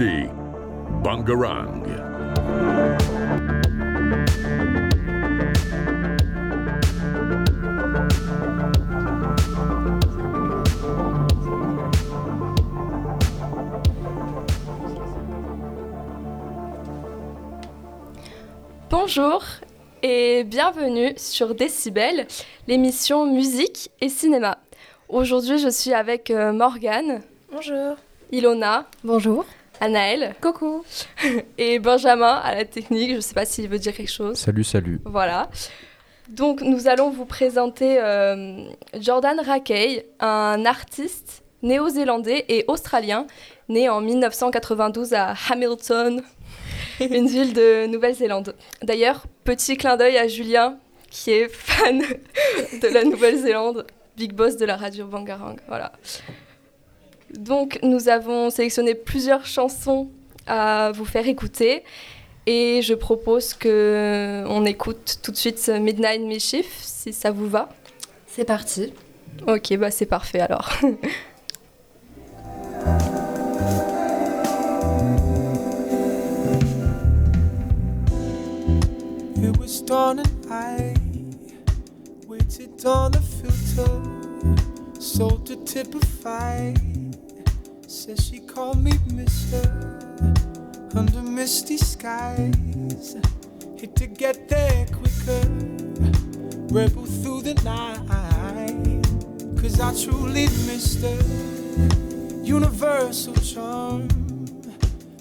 Vous écoutez Bangarang. Bonjour et bienvenue sur Décibel, l'émission musique et cinéma. Aujourd'hui, je suis avec euh, Morgane. Bonjour. Ilona. Bonjour. Anaël. Coucou. Et Benjamin à la technique. Je ne sais pas s'il veut dire quelque chose. Salut, salut. Voilà. Donc, nous allons vous présenter euh, Jordan Rakey, un artiste néo-zélandais et australien, né en 1992 à Hamilton, une ville de Nouvelle-Zélande. D'ailleurs, petit clin d'œil à Julien, qui est fan de la Nouvelle-Zélande, big boss de la radio Bangarang. Voilà. Donc, nous avons sélectionné plusieurs chansons à vous faire écouter. Et je propose que on écoute tout de suite Midnight Mischief, si ça vous va. C'est parti. Ok, bah c'est parfait alors. It was dawn and I waited on the filter, sold to typify. Says she called me Mister under misty skies. Hit to get there quicker, rebel through the night. Cause I truly missed her universal charm.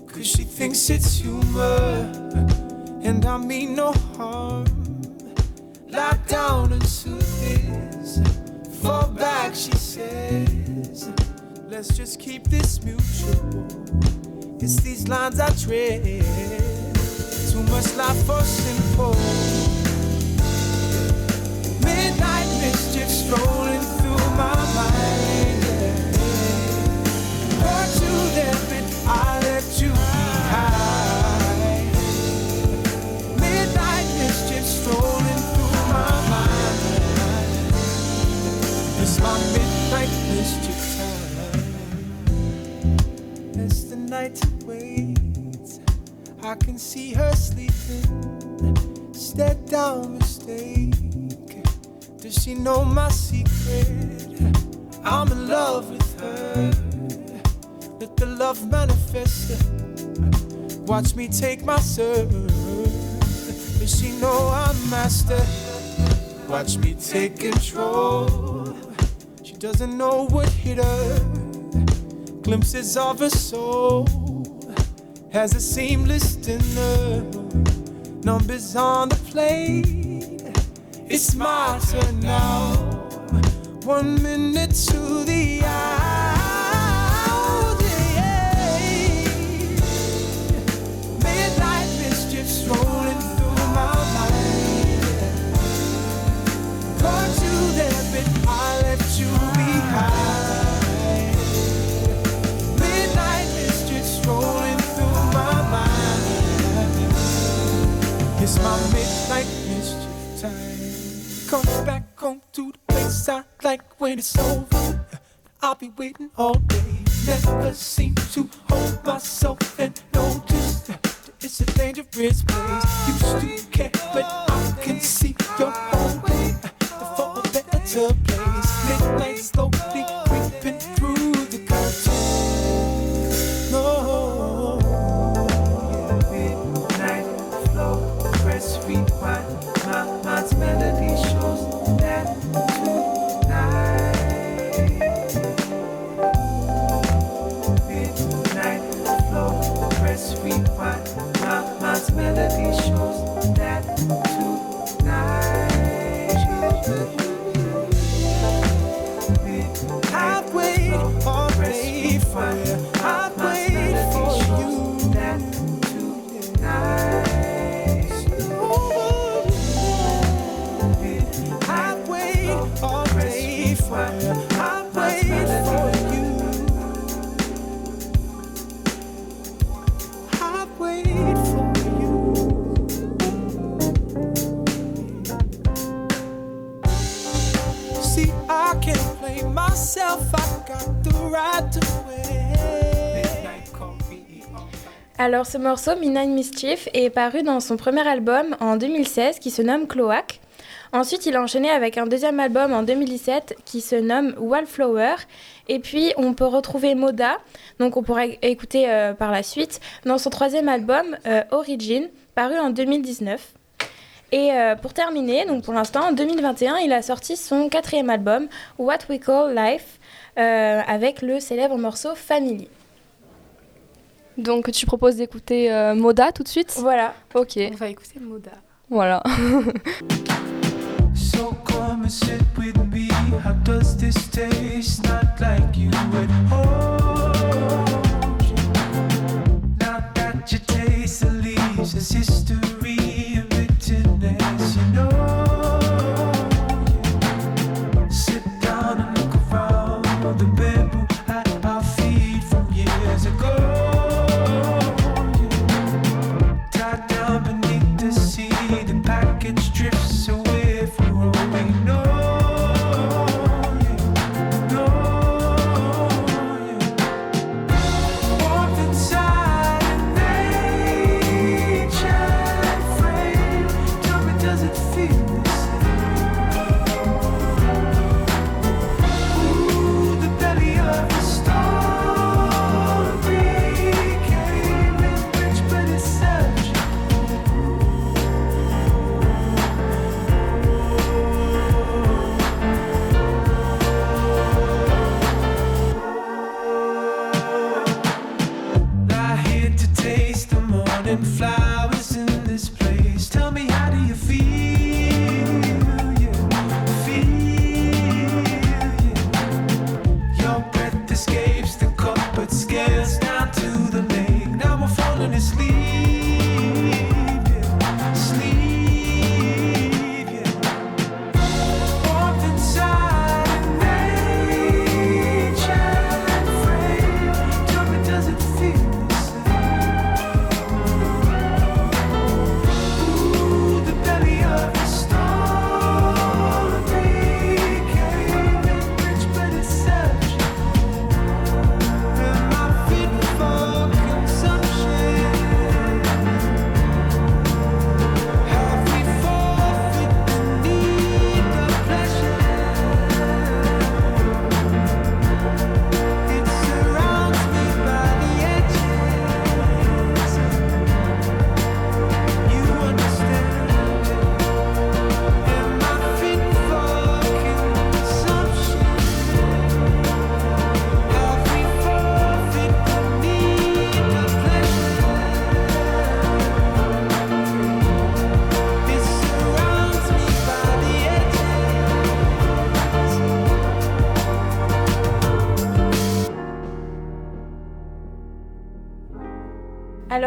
Cause she thinks it's humor and I mean no harm. Lie down and soothe this. Fall back, she says. Let's just keep this mutual. It's these lines I tread. Too much life for simple. Midnight mischief strolling night waits, I can see her sleeping. Step down mistake. Does she know my secret? I'm in love with her. Let the love manifest. Watch me take my serve. Does she know I'm master? Watch me take control. She doesn't know what hit her. Glimpses of a soul has a seamless dinner. Numbers on the plate. It's my turn now. One minute to the hour. It's my midnight mischief time. Come back home to the place I like when it's over. I'll be waiting all day. Never seem to hold myself and notice that it's a dangerous place. Used to care, but I can see your own way for a better place. Midnight slowly Alors ce morceau, Midnight Mischief, est paru dans son premier album en 2016 qui se nomme Cloaque. Ensuite, il a enchaîné avec un deuxième album en 2017 qui se nomme Wallflower. Et puis, on peut retrouver Moda, donc on pourra écouter euh, par la suite, dans son troisième album euh, Origin, paru en 2019. Et euh, pour terminer, donc pour l'instant, en 2021, il a sorti son quatrième album, What We Call Life, avec le célèbre morceau Family. Donc tu proposes d'écouter euh, Moda tout de suite? Voilà. Ok. On va écouter Moda. Voilà. So come and sit with me. How does this taste? Not like you at home.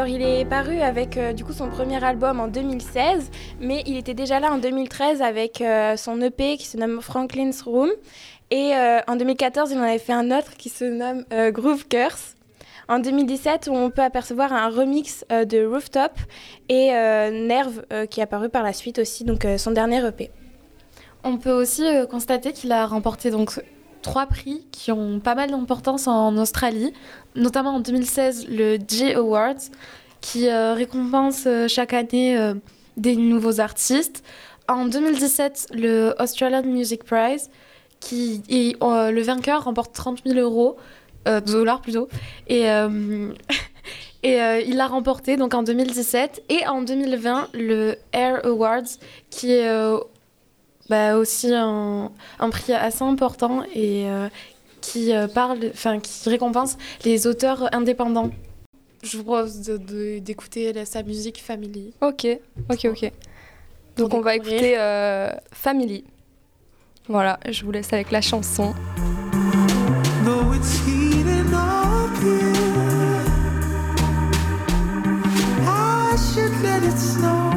Il est paru avec euh, du coup son premier album en 2016, mais il était déjà là en 2013 avec euh, son EP qui se nomme Franklin's Room. Et euh, en 2014, il en avait fait un autre qui se nomme Groove Curse. En 2017, on peut apercevoir un remix de Rooftop et Nerve qui est apparu par la suite aussi, donc son dernier EP. On peut aussi constater qu'il a remporté donc trois prix qui ont pas mal d'importance en Australie, notamment en 2016 le J Awards qui euh, récompense euh, chaque année euh, des nouveaux artistes. En 2017 le Australian Music Prize qui euh, le vainqueur remporte 30 000 euros dollars plutôt et Et il l'a remporté donc en 2017 et en 2020 le Air Awards qui est bah, aussi un, un prix assez important et euh, qui euh, parle, enfin qui récompense les auteurs indépendants. Je vous propose d'écouter sa musique Family. Ok, ok, ok. Donc Pour on va écouter euh, Family. Voilà, je vous laisse avec la chanson. Though it's heating up here, I should let it snow.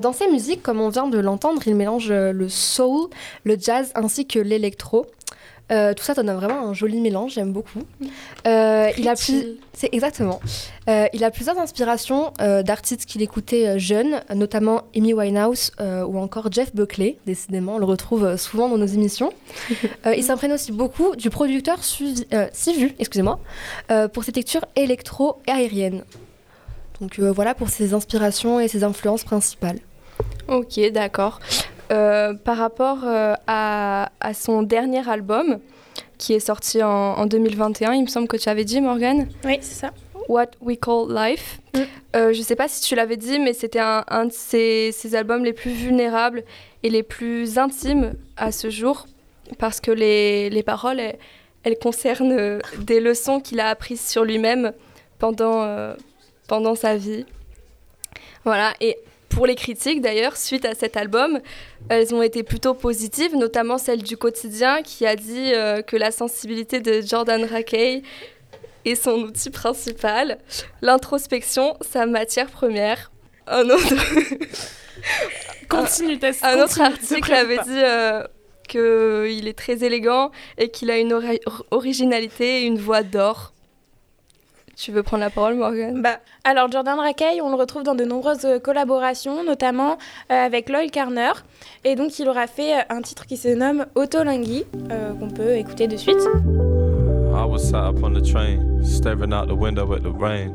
Alors dans ses musiques, comme on vient de l'entendre, il mélange euh, le soul, le jazz ainsi que l'électro. Euh, tout ça donne vraiment un joli mélange, j'aime beaucoup. Euh, il a plus, c'est exactement. Euh, il a plusieurs inspirations d'artistes qu'il écoutait jeune, notamment Amy Winehouse ou encore Jeff Buckley. Décidément, on le retrouve souvent dans nos émissions. Il s'imprègne aussi beaucoup du producteur Sivu, excusez-moi, pour ses textures électro et aériennes. Donc voilà pour ses inspirations et ses influences principales. Ok, d'accord. Euh, par rapport euh, à, à son dernier album, qui est sorti en, en 2021, il me semble que tu avais dit, Morgan, Oui, c'est ça. What We Call Life. Mm. Euh, je ne sais pas si tu l'avais dit, mais c'était un, un de ses, ses albums les plus vulnérables et les plus intimes à ce jour, parce que les, les paroles, elles, elles concernent des leçons qu'il a apprises sur lui-même pendant, pendant sa vie. Voilà, et pour les critiques d'ailleurs, suite à cet album, elles ont été plutôt positives, notamment celle du quotidien qui a dit euh, que la sensibilité de Jordan Rakey est son outil principal, l'introspection, sa matière première. Un autre, Continue, un article avait pas. dit euh, qu'il est très élégant et qu'il a une ori- originalité et une voix d'or. Tu veux prendre la parole, Morgan Bah, alors Jordan Rakey, on le retrouve dans de nombreuses euh, collaborations, notamment euh, avec Lloyd Carner. Et donc il aura fait euh, un titre qui se nomme Autolingui, euh, qu'on peut écouter de suite. I was sat up on the train, staring out the window at the rain.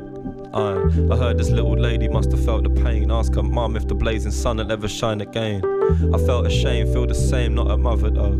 I heard this little lady must have felt the pain. Ask her mum if the blazing sun will ever shine again. I felt ashamed, feel the same, not her mother though.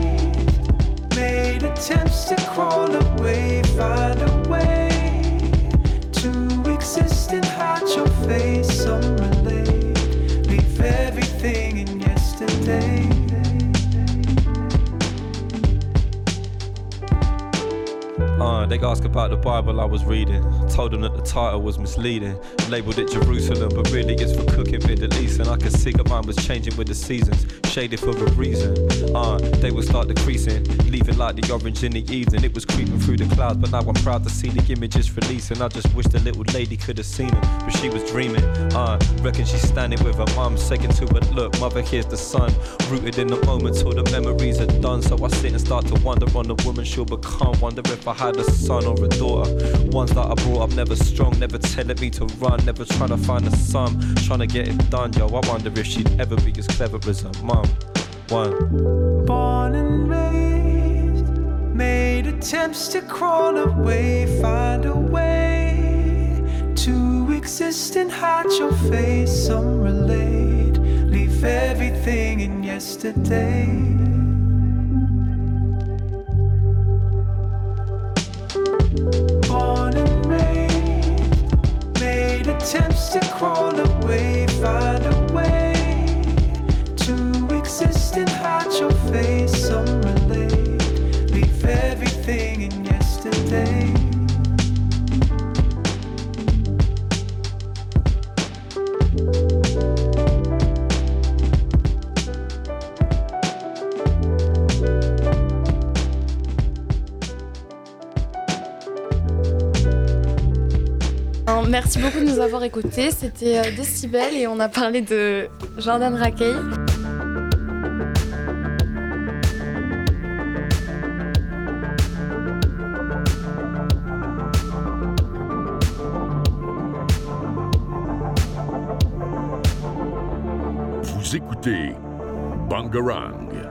made attempts to crawl away, find a way to exist and hide your face. Some relate, leave everything in yesterday. Uh, they ask about the Bible I was reading. Told them that the title was misleading. Labeled it Jerusalem, but really it's for cooking Middle East. And I could see that mine was changing with the seasons, shaded for a reason. Uh, they would start decreasing, leaving like the orange in the evening. It was creeping through the clouds, but now I'm proud to see the images releasing. I just wish the little lady could have seen it, but she was dreaming. Uh, reckon she's standing with her mum, saying to her, Look, mother, here's the sun. Rooted in the moment till the memories are done. So I sit and start to wonder on the woman she'll become. Wonder if I had a son or a daughter. Ones that I brought up never strong, never telling me to run, never trying to find a sum. Trying to get it done, yo. I wonder if she'd ever be as clever as her mum. One. Born and raised, made attempts to crawl away, find a way to exist and hide your face. Some relate, leave everything in yesterday. Merci beaucoup de nous avoir écoutés. C'était euh, Decibel et on a parlé de Jordan Rakey. Vous écoutez Bangarang.